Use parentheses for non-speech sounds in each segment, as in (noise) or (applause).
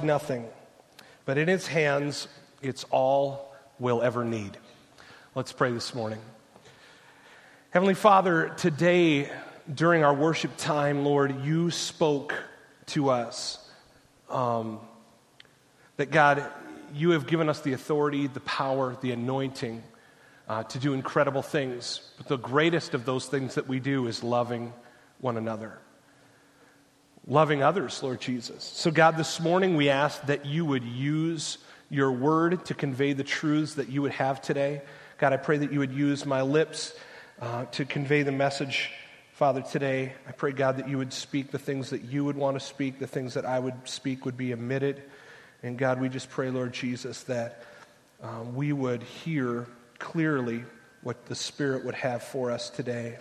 like nothing, but in its hands, it's all we'll ever need. Let's pray this morning. Heavenly Father, today during our worship time, Lord, you spoke to us. Um, that God, you have given us the authority, the power, the anointing uh, to do incredible things. But the greatest of those things that we do is loving one another, loving others, Lord Jesus. So, God, this morning we ask that you would use your word to convey the truths that you would have today. God, I pray that you would use my lips uh, to convey the message, Father, today. I pray, God, that you would speak the things that you would want to speak, the things that I would speak would be omitted. And God, we just pray, Lord Jesus, that um, we would hear clearly what the Spirit would have for us today.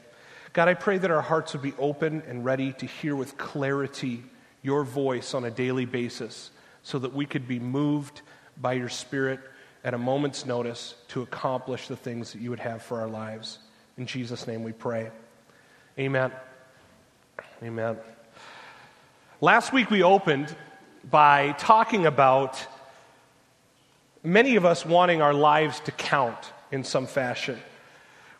God, I pray that our hearts would be open and ready to hear with clarity your voice on a daily basis so that we could be moved by your Spirit at a moment's notice to accomplish the things that you would have for our lives. In Jesus' name we pray. Amen. Amen. Last week we opened by talking about many of us wanting our lives to count in some fashion.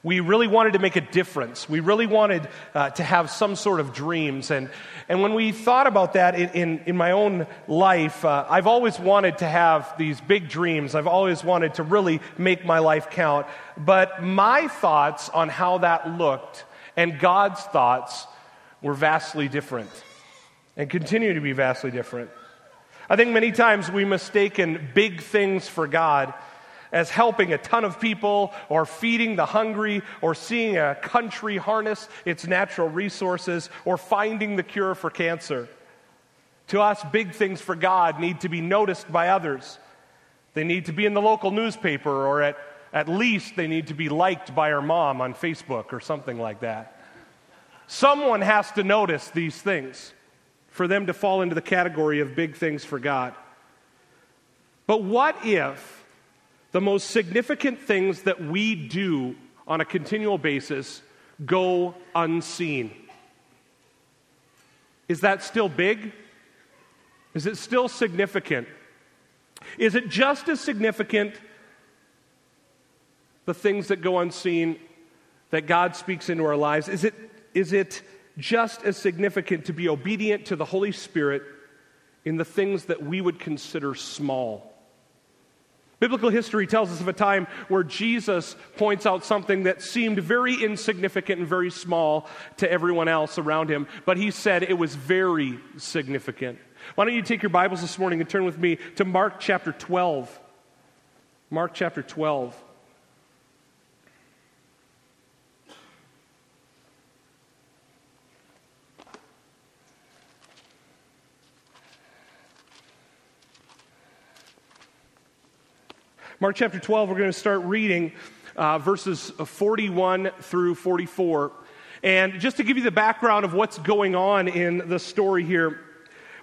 We really wanted to make a difference. We really wanted uh, to have some sort of dreams. And, and when we thought about that in, in, in my own life, uh, I've always wanted to have these big dreams. I've always wanted to really make my life count. But my thoughts on how that looked and God's thoughts were vastly different and continue to be vastly different. I think many times we mistaken big things for God as helping a ton of people or feeding the hungry or seeing a country harness its natural resources or finding the cure for cancer. To us, big things for God need to be noticed by others. They need to be in the local newspaper, or at, at least they need to be liked by our mom on Facebook or something like that. Someone has to notice these things for them to fall into the category of big things for God. But what if the most significant things that we do on a continual basis go unseen. Is that still big? Is it still significant? Is it just as significant, the things that go unseen that God speaks into our lives? Is it, is it just as significant to be obedient to the Holy Spirit in the things that we would consider small? Biblical history tells us of a time where Jesus points out something that seemed very insignificant and very small to everyone else around him, but he said it was very significant. Why don't you take your Bibles this morning and turn with me to Mark chapter 12? Mark chapter 12. Mark chapter 12, we're going to start reading uh, verses 41 through 44. And just to give you the background of what's going on in the story here,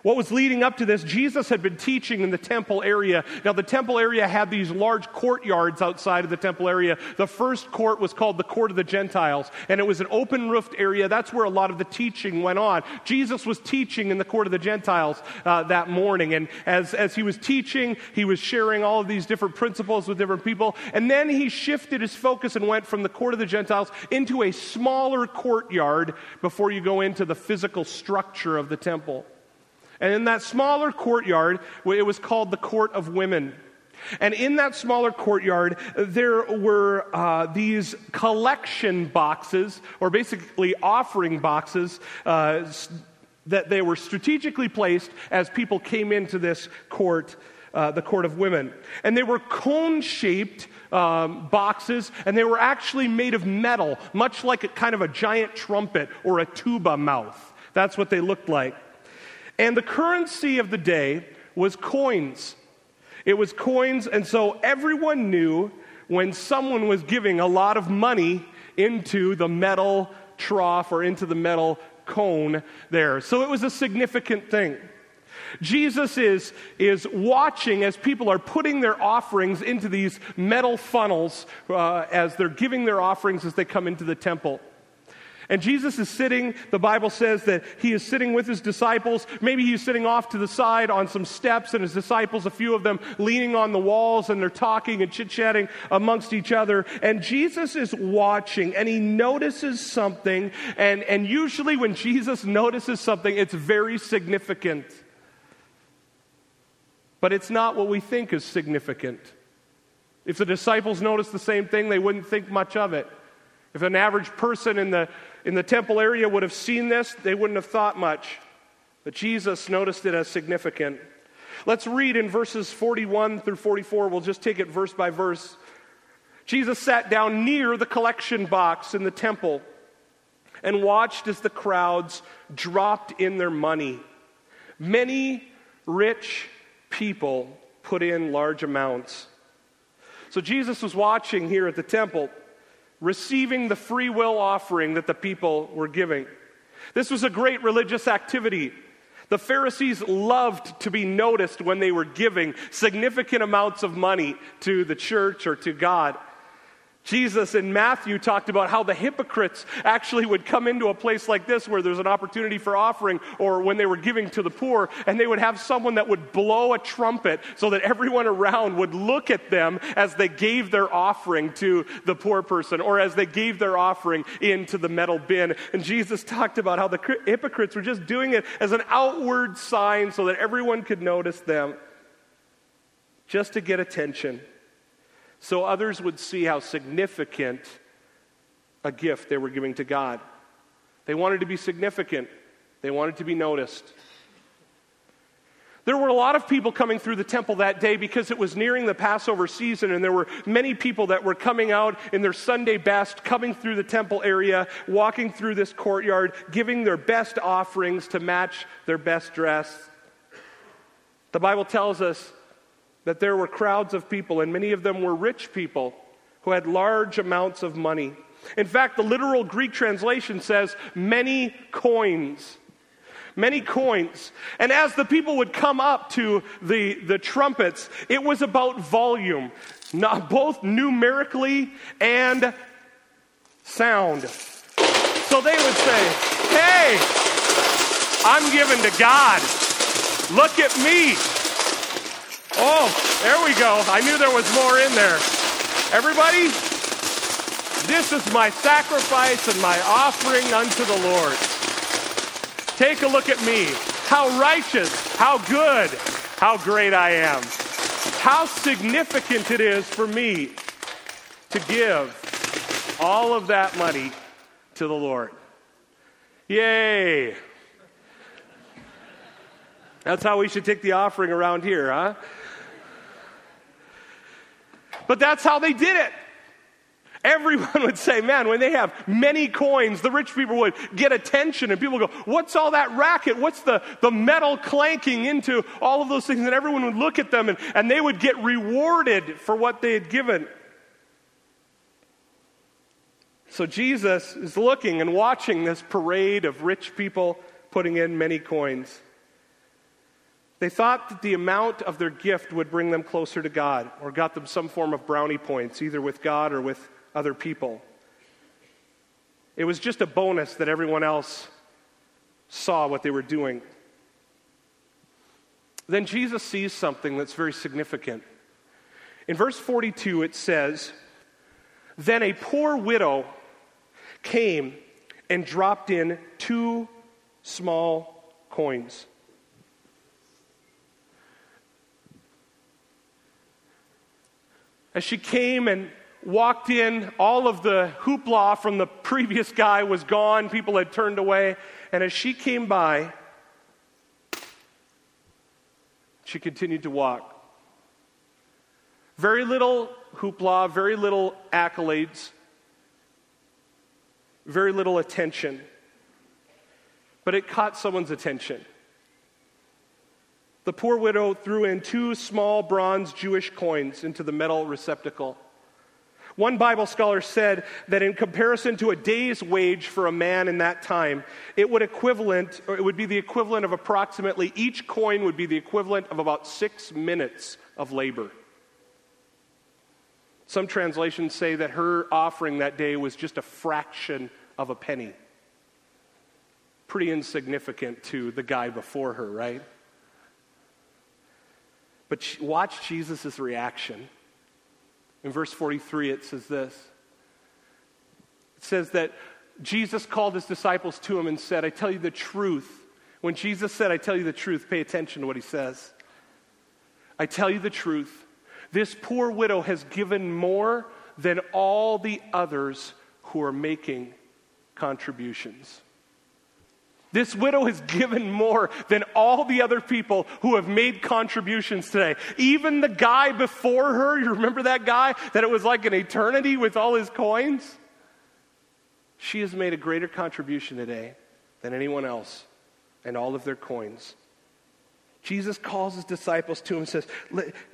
what was leading up to this, Jesus had been teaching in the temple area. Now, the temple area had these large courtyards outside of the temple area. The first court was called the Court of the Gentiles, and it was an open roofed area. That's where a lot of the teaching went on. Jesus was teaching in the Court of the Gentiles uh, that morning, and as, as he was teaching, he was sharing all of these different principles with different people. And then he shifted his focus and went from the Court of the Gentiles into a smaller courtyard before you go into the physical structure of the temple. And in that smaller courtyard, it was called the Court of Women. And in that smaller courtyard, there were uh, these collection boxes, or basically offering boxes, uh, that they were strategically placed as people came into this court. Uh, the court of women. And they were cone shaped um, boxes, and they were actually made of metal, much like a kind of a giant trumpet or a tuba mouth. That's what they looked like. And the currency of the day was coins. It was coins, and so everyone knew when someone was giving a lot of money into the metal trough or into the metal cone there. So it was a significant thing. Jesus is, is watching as people are putting their offerings into these metal funnels uh, as they're giving their offerings as they come into the temple. And Jesus is sitting, the Bible says that he is sitting with his disciples. Maybe he's sitting off to the side on some steps, and his disciples, a few of them, leaning on the walls, and they're talking and chit chatting amongst each other. And Jesus is watching, and he notices something. And, and usually, when Jesus notices something, it's very significant. But it's not what we think is significant. If the disciples noticed the same thing, they wouldn't think much of it. If an average person in the, in the temple area would have seen this, they wouldn't have thought much. But Jesus noticed it as significant. Let's read in verses 41 through 44. We'll just take it verse by verse. Jesus sat down near the collection box in the temple and watched as the crowds dropped in their money. Many rich people put in large amounts. So Jesus was watching here at the temple receiving the free will offering that the people were giving. This was a great religious activity. The Pharisees loved to be noticed when they were giving significant amounts of money to the church or to God. Jesus in Matthew talked about how the hypocrites actually would come into a place like this where there's an opportunity for offering or when they were giving to the poor, and they would have someone that would blow a trumpet so that everyone around would look at them as they gave their offering to the poor person or as they gave their offering into the metal bin. And Jesus talked about how the hypocrites were just doing it as an outward sign so that everyone could notice them just to get attention so others would see how significant a gift they were giving to God. They wanted to be significant, they wanted to be noticed. There were a lot of people coming through the temple that day because it was nearing the Passover season, and there were many people that were coming out in their Sunday best, coming through the temple area, walking through this courtyard, giving their best offerings to match their best dress. The Bible tells us that there were crowds of people, and many of them were rich people who had large amounts of money. In fact, the literal Greek translation says many coins. Many coins. And as the people would come up to the, the trumpets, it was about volume, not both numerically and sound. So they would say, Hey, I'm giving to God. Look at me. Oh, there we go. I knew there was more in there. Everybody, this is my sacrifice and my offering unto the Lord. Take a look at me. How righteous, how good, how great I am. How significant it is for me to give all of that money to the Lord. Yay. That's how we should take the offering around here, huh? But that's how they did it. Everyone (laughs) would say, man, when they have many coins, the rich people would get attention and people would go, what's all that racket? What's the, the metal clanking into all of those things? And everyone would look at them and, and they would get rewarded for what they had given. So Jesus is looking and watching this parade of rich people putting in many coins. They thought that the amount of their gift would bring them closer to God or got them some form of brownie points, either with God or with other people. It was just a bonus that everyone else saw what they were doing. Then Jesus sees something that's very significant. In verse 42, it says, Then a poor widow came and dropped in two small coins. As she came and walked in, all of the hoopla from the previous guy was gone. People had turned away. And as she came by, she continued to walk. Very little hoopla, very little accolades, very little attention. But it caught someone's attention the poor widow threw in two small bronze Jewish coins into the metal receptacle. One Bible scholar said that in comparison to a day's wage for a man in that time, it would equivalent or it would be the equivalent of approximately each coin would be the equivalent of about 6 minutes of labor. Some translations say that her offering that day was just a fraction of a penny. pretty insignificant to the guy before her, right? But watch Jesus' reaction. In verse 43, it says this It says that Jesus called his disciples to him and said, I tell you the truth. When Jesus said, I tell you the truth, pay attention to what he says. I tell you the truth. This poor widow has given more than all the others who are making contributions. This widow has given more than all the other people who have made contributions today. Even the guy before her, you remember that guy? That it was like an eternity with all his coins? She has made a greater contribution today than anyone else and all of their coins. Jesus calls his disciples to him and says,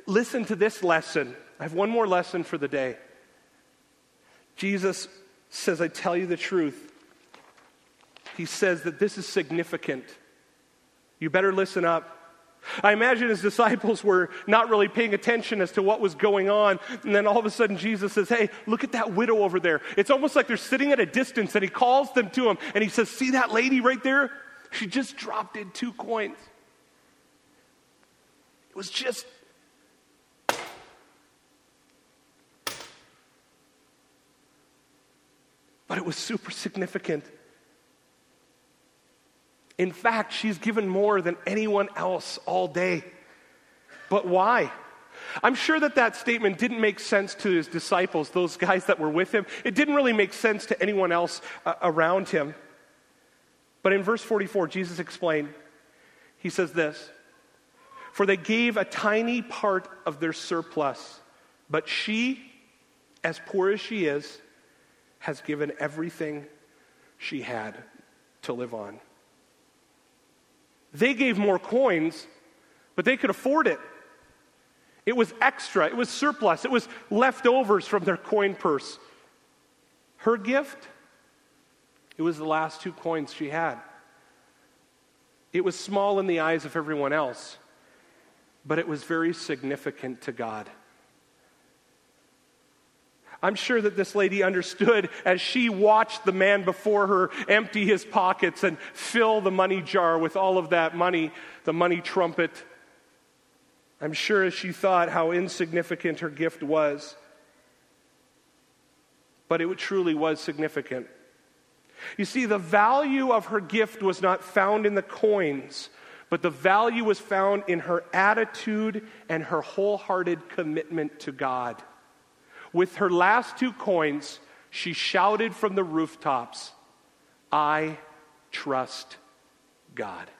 Listen to this lesson. I have one more lesson for the day. Jesus says, I tell you the truth. He says that this is significant. You better listen up. I imagine his disciples were not really paying attention as to what was going on. And then all of a sudden, Jesus says, Hey, look at that widow over there. It's almost like they're sitting at a distance, and he calls them to him, and he says, See that lady right there? She just dropped in two coins. It was just. But it was super significant. In fact, she's given more than anyone else all day. But why? I'm sure that that statement didn't make sense to his disciples, those guys that were with him. It didn't really make sense to anyone else uh, around him. But in verse 44, Jesus explained, he says this For they gave a tiny part of their surplus, but she, as poor as she is, has given everything she had to live on. They gave more coins, but they could afford it. It was extra, it was surplus, it was leftovers from their coin purse. Her gift, it was the last two coins she had. It was small in the eyes of everyone else, but it was very significant to God. I'm sure that this lady understood as she watched the man before her empty his pockets and fill the money jar with all of that money, the money trumpet. I'm sure as she thought how insignificant her gift was. But it truly was significant. You see, the value of her gift was not found in the coins, but the value was found in her attitude and her wholehearted commitment to God. With her last two coins, she shouted from the rooftops, I trust God.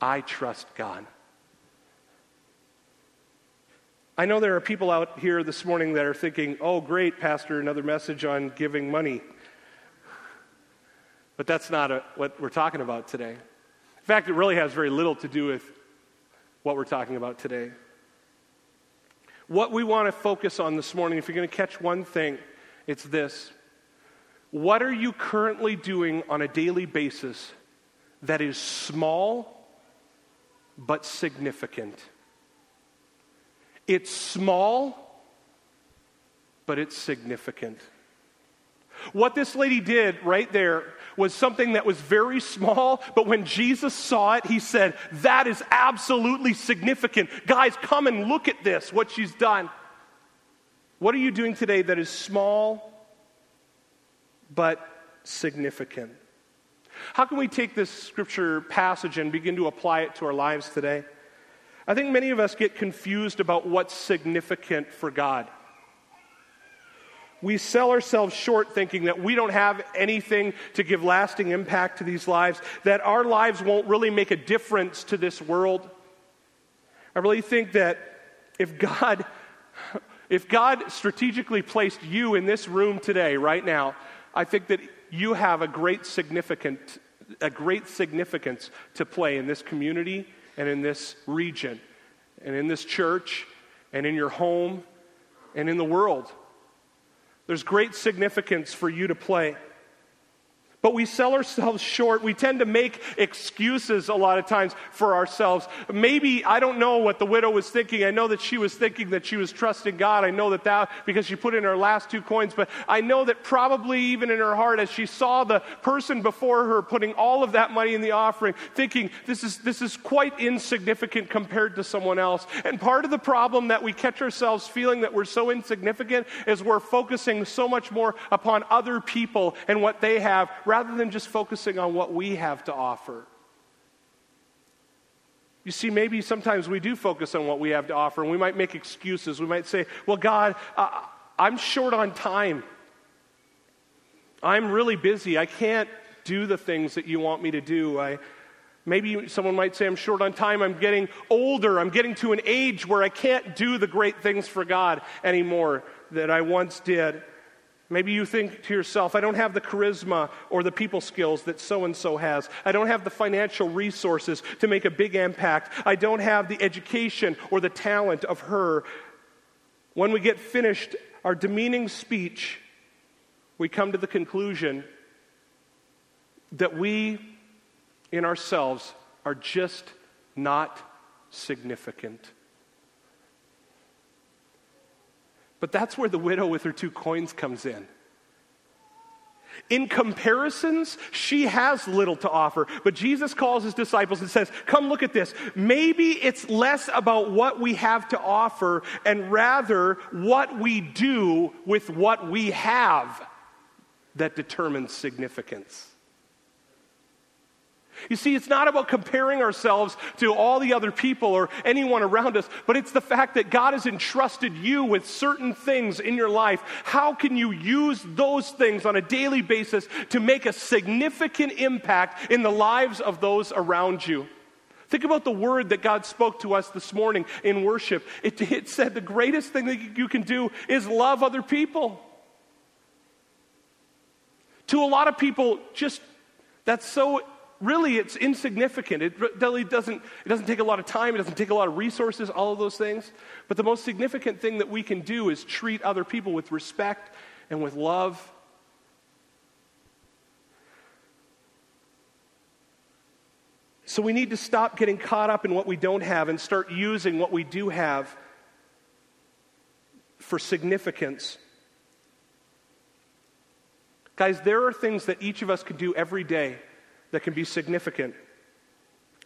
I trust God. I know there are people out here this morning that are thinking, oh, great, Pastor, another message on giving money. But that's not a, what we're talking about today. In fact, it really has very little to do with what we're talking about today. What we want to focus on this morning, if you're going to catch one thing, it's this. What are you currently doing on a daily basis that is small but significant? It's small, but it's significant. What this lady did right there was something that was very small, but when Jesus saw it, he said, That is absolutely significant. Guys, come and look at this, what she's done. What are you doing today that is small but significant? How can we take this scripture passage and begin to apply it to our lives today? I think many of us get confused about what's significant for God we sell ourselves short thinking that we don't have anything to give lasting impact to these lives, that our lives won't really make a difference to this world. I really think that if God (laughs) if God strategically placed you in this room today right now, I think that you have a great significant a great significance to play in this community and in this region and in this church and in your home and in the world. There's great significance for you to play. But we sell ourselves short. We tend to make excuses a lot of times for ourselves. Maybe, I don't know what the widow was thinking. I know that she was thinking that she was trusting God. I know that that, because she put in her last two coins. But I know that probably even in her heart, as she saw the person before her putting all of that money in the offering, thinking, this is, this is quite insignificant compared to someone else. And part of the problem that we catch ourselves feeling that we're so insignificant is we're focusing so much more upon other people and what they have rather than just focusing on what we have to offer. You see, maybe sometimes we do focus on what we have to offer, and we might make excuses. We might say, Well, God, uh, I'm short on time. I'm really busy. I can't do the things that you want me to do. I, maybe someone might say, I'm short on time. I'm getting older. I'm getting to an age where I can't do the great things for God anymore that I once did. Maybe you think to yourself, I don't have the charisma or the people skills that so and so has. I don't have the financial resources to make a big impact. I don't have the education or the talent of her. When we get finished our demeaning speech, we come to the conclusion that we in ourselves are just not significant. But that's where the widow with her two coins comes in. In comparisons, she has little to offer. But Jesus calls his disciples and says, Come look at this. Maybe it's less about what we have to offer and rather what we do with what we have that determines significance. You see, it's not about comparing ourselves to all the other people or anyone around us, but it's the fact that God has entrusted you with certain things in your life. How can you use those things on a daily basis to make a significant impact in the lives of those around you? Think about the word that God spoke to us this morning in worship. It, it said the greatest thing that you can do is love other people. To a lot of people, just that's so really it's insignificant. It really doesn't, it doesn't take a lot of time, it doesn't take a lot of resources, all of those things. But the most significant thing that we can do is treat other people with respect and with love. So we need to stop getting caught up in what we don't have and start using what we do have for significance. Guys, there are things that each of us can do every day that can be significant.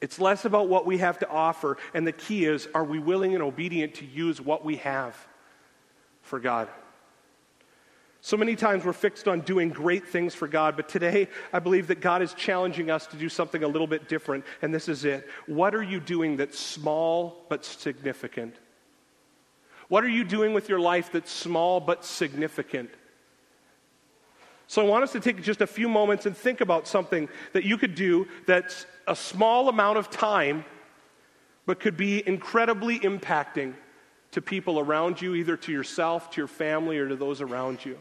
It's less about what we have to offer, and the key is are we willing and obedient to use what we have for God? So many times we're fixed on doing great things for God, but today I believe that God is challenging us to do something a little bit different, and this is it. What are you doing that's small but significant? What are you doing with your life that's small but significant? So I want us to take just a few moments and think about something that you could do that's a small amount of time, but could be incredibly impacting to people around you, either to yourself, to your family, or to those around you.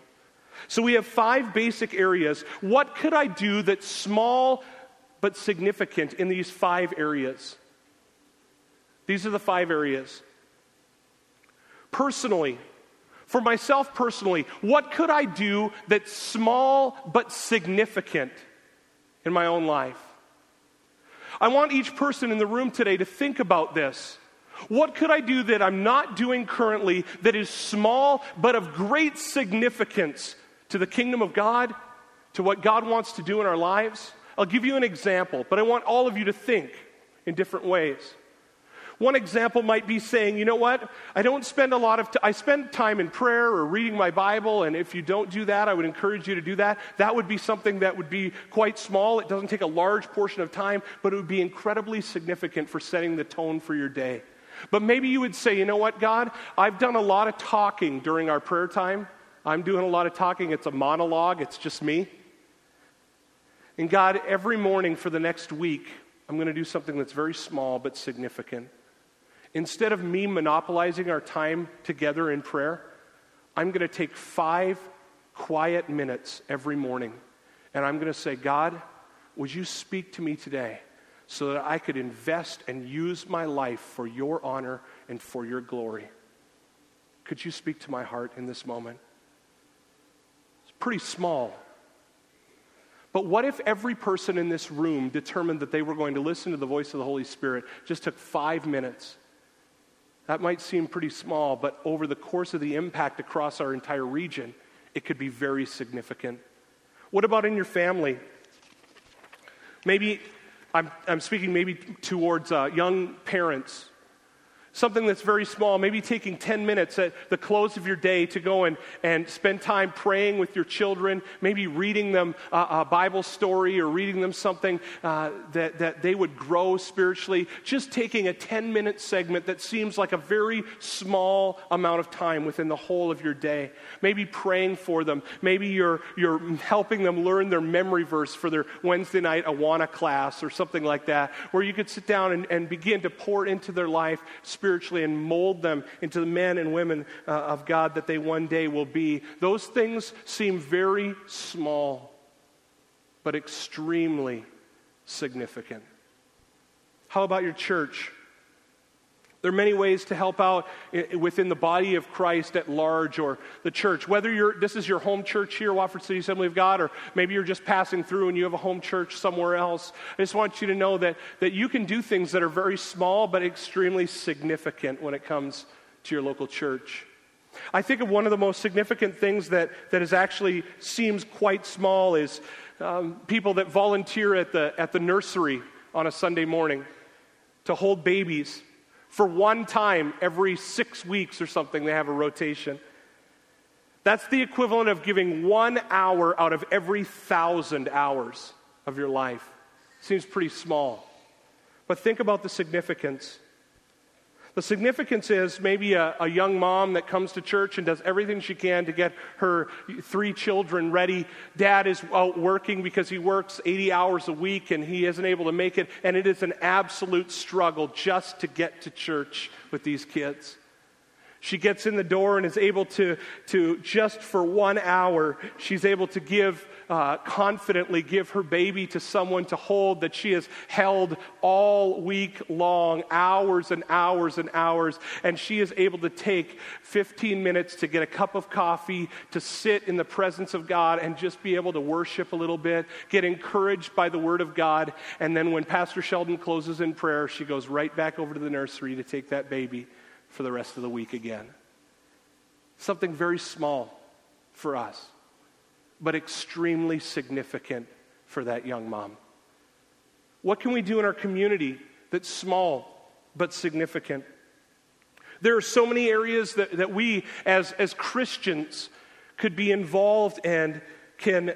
So we have five basic areas. What could I do that's small but significant in these five areas? These are the five areas. Personally, for myself personally, what could I do that's small but significant in my own life? I want each person in the room today to think about this. What could I do that I'm not doing currently that is small but of great significance to the kingdom of God, to what God wants to do in our lives? I'll give you an example, but I want all of you to think in different ways. One example might be saying, you know what? I don't spend a lot of, t- I spend time in prayer or reading my Bible, and if you don't do that, I would encourage you to do that. That would be something that would be quite small. It doesn't take a large portion of time, but it would be incredibly significant for setting the tone for your day. But maybe you would say, you know what, God? I've done a lot of talking during our prayer time. I'm doing a lot of talking. It's a monologue, it's just me. And God, every morning for the next week, I'm going to do something that's very small but significant. Instead of me monopolizing our time together in prayer, I'm going to take five quiet minutes every morning and I'm going to say, God, would you speak to me today so that I could invest and use my life for your honor and for your glory? Could you speak to my heart in this moment? It's pretty small. But what if every person in this room determined that they were going to listen to the voice of the Holy Spirit just took five minutes? That might seem pretty small, but over the course of the impact across our entire region, it could be very significant. What about in your family? Maybe I'm, I'm speaking maybe towards uh, young parents something that's very small, maybe taking 10 minutes at the close of your day to go and, and spend time praying with your children, maybe reading them a, a Bible story or reading them something uh, that, that they would grow spiritually. Just taking a 10 minute segment that seems like a very small amount of time within the whole of your day. Maybe praying for them. Maybe you're, you're helping them learn their memory verse for their Wednesday night Awana class or something like that, where you could sit down and, and begin to pour into their life spiritually and mold them into the men and women uh, of God that they one day will be. Those things seem very small, but extremely significant. How about your church? There are many ways to help out within the body of Christ at large or the church. Whether you're, this is your home church here, Watford City Assembly of God, or maybe you're just passing through and you have a home church somewhere else, I just want you to know that, that you can do things that are very small but extremely significant when it comes to your local church. I think of one of the most significant things that, that is actually seems quite small is um, people that volunteer at the, at the nursery on a Sunday morning to hold babies for one time every six weeks or something, they have a rotation. That's the equivalent of giving one hour out of every thousand hours of your life. Seems pretty small. But think about the significance. The significance is maybe a, a, young mom that comes to church and does everything she can to get her three children ready. Dad is out working because he works 80 hours a week and he isn't able to make it. And it is an absolute struggle just to get to church with these kids. She gets in the door and is able to, to just for one hour, she's able to give uh, confidently give her baby to someone to hold that she has held all week long, hours and hours and hours. And she is able to take 15 minutes to get a cup of coffee, to sit in the presence of God and just be able to worship a little bit, get encouraged by the Word of God. And then when Pastor Sheldon closes in prayer, she goes right back over to the nursery to take that baby for the rest of the week again. Something very small for us but extremely significant for that young mom. What can we do in our community that's small but significant? There are so many areas that, that we, as, as Christians, could be involved and can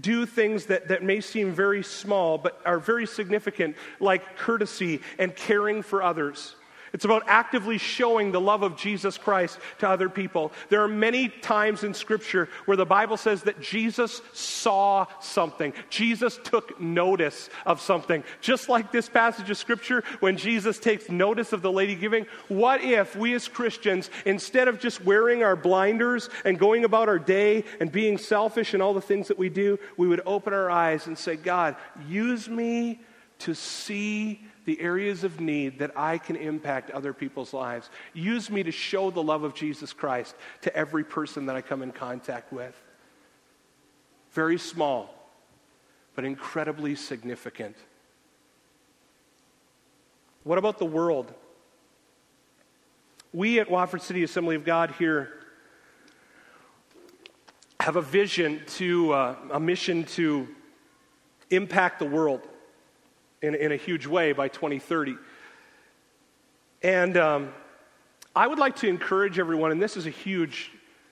do things that, that may seem very small but are very significant, like courtesy and caring for others. It's about actively showing the love of Jesus Christ to other people. There are many times in Scripture where the Bible says that Jesus saw something, Jesus took notice of something. Just like this passage of Scripture, when Jesus takes notice of the lady giving, what if we as Christians, instead of just wearing our blinders and going about our day and being selfish in all the things that we do, we would open our eyes and say, God, use me to see the areas of need that I can impact other people's lives. Use me to show the love of Jesus Christ to every person that I come in contact with. Very small, but incredibly significant. What about the world? We at Watford City Assembly of God here have a vision to, uh, a mission to impact the world in, in a huge way by 2030. And um, I would like to encourage everyone, and this is a huge,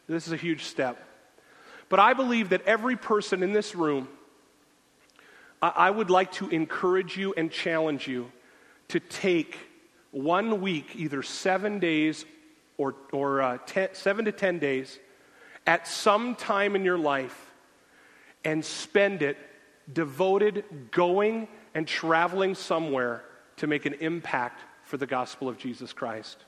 this is a huge step. But I believe that every person in this room, I, I would like to encourage you and challenge you to take one week, either seven days or, or uh, ten, seven to ten days, at some time in your life, and spend it devoted going and traveling somewhere to make an impact for the gospel of Jesus Christ.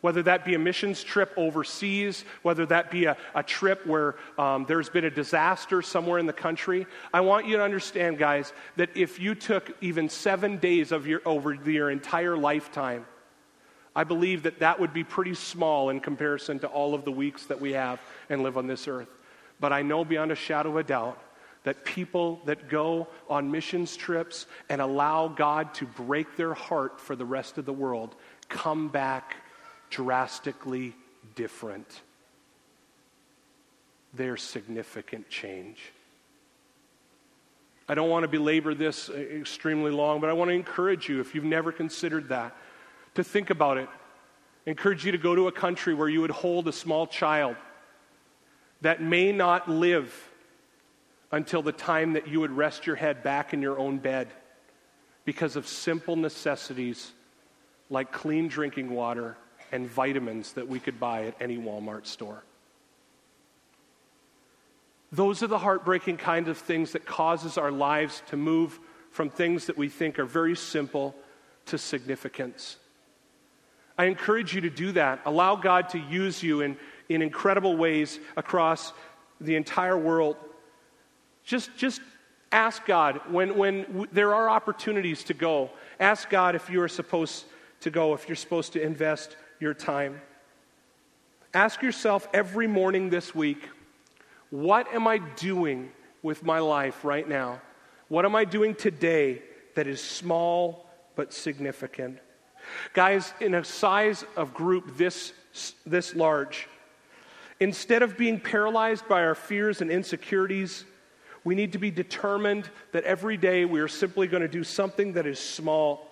Whether that be a missions trip overseas, whether that be a, a trip where um, there's been a disaster somewhere in the country, I want you to understand, guys, that if you took even seven days of your, over your entire lifetime, I believe that that would be pretty small in comparison to all of the weeks that we have and live on this earth. But I know beyond a shadow of a doubt that people that go on missions trips and allow God to break their heart for the rest of the world come back drastically different. There's significant change. I don't want to belabor this extremely long, but I want to encourage you, if you've never considered that, to think about it. I encourage you to go to a country where you would hold a small child that may not live until the time that you would rest your head back in your own bed because of simple necessities like clean drinking water and vitamins that we could buy at any Walmart store. Those are the heartbreaking kind of things that causes our lives to move from things that we think are very simple to significance. I encourage you to do that. Allow God to use you in, in incredible ways across the entire world. Just, just ask God when, when there are opportunities to go. Ask God if you are supposed to go, if you're supposed to invest your time. Ask yourself every morning this week what am I doing with my life right now? What am I doing today that is small but significant? Guys, in a size of group this, this large, instead of being paralyzed by our fears and insecurities, we need to be determined that every day we are simply going to do something that is small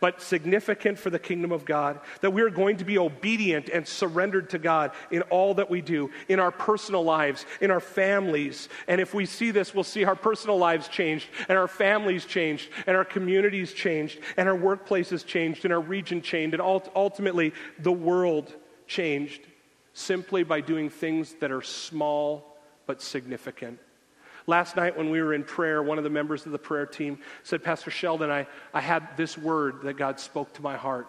but significant for the kingdom of God. That we are going to be obedient and surrendered to God in all that we do, in our personal lives, in our families. And if we see this, we'll see our personal lives changed, and our families changed, and our communities changed, and our workplaces changed, and our region changed, and ultimately the world changed simply by doing things that are small but significant. Last night, when we were in prayer, one of the members of the prayer team said, Pastor Sheldon, I, I had this word that God spoke to my heart.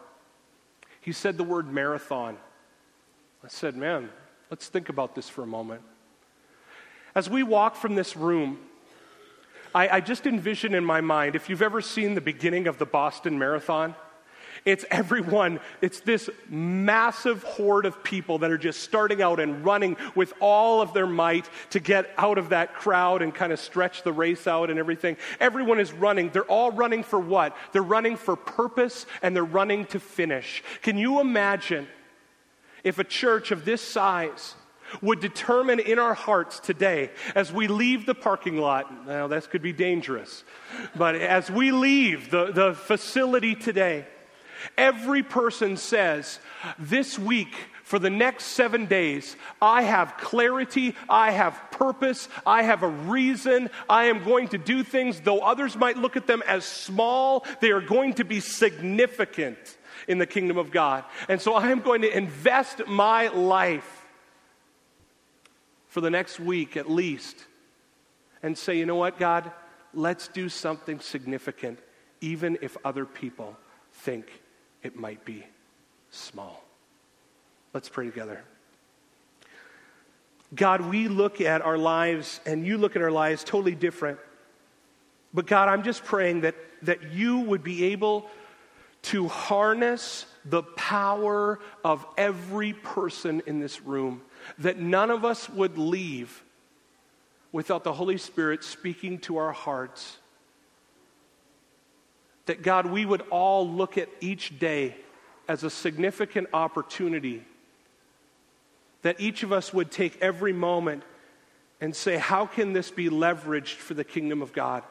He said the word marathon. I said, Man, let's think about this for a moment. As we walk from this room, I, I just envision in my mind if you've ever seen the beginning of the Boston Marathon, it's everyone, it's this massive horde of people that are just starting out and running with all of their might to get out of that crowd and kind of stretch the race out and everything. Everyone is running. They're all running for what? They're running for purpose and they're running to finish. Can you imagine if a church of this size would determine in our hearts today as we leave the parking lot? Now, this could be dangerous, but as we leave the, the facility today, Every person says, This week, for the next seven days, I have clarity, I have purpose, I have a reason, I am going to do things, though others might look at them as small, they are going to be significant in the kingdom of God. And so I am going to invest my life for the next week at least and say, you know what, God, let's do something significant, even if other people think it might be small. Let's pray together. God, we look at our lives and you look at our lives totally different. But God, I'm just praying that, that you would be able to harness the power of every person in this room, that none of us would leave without the Holy Spirit speaking to our hearts that God, we would all look at each day as a significant opportunity. That each of us would take every moment and say, How can this be leveraged for the kingdom of God?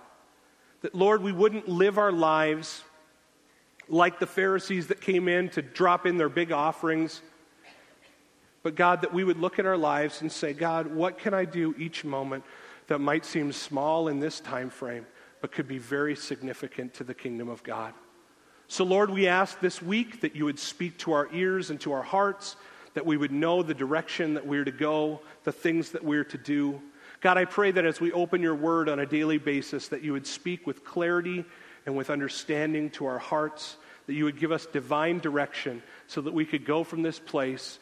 That, Lord, we wouldn't live our lives like the Pharisees that came in to drop in their big offerings. But, God, that we would look at our lives and say, God, what can I do each moment that might seem small in this time frame? But could be very significant to the kingdom of God. So, Lord, we ask this week that you would speak to our ears and to our hearts, that we would know the direction that we're to go, the things that we're to do. God, I pray that as we open your word on a daily basis, that you would speak with clarity and with understanding to our hearts, that you would give us divine direction so that we could go from this place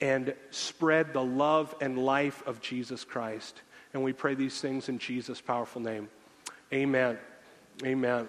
and spread the love and life of Jesus Christ. And we pray these things in Jesus' powerful name. Amen. Amen.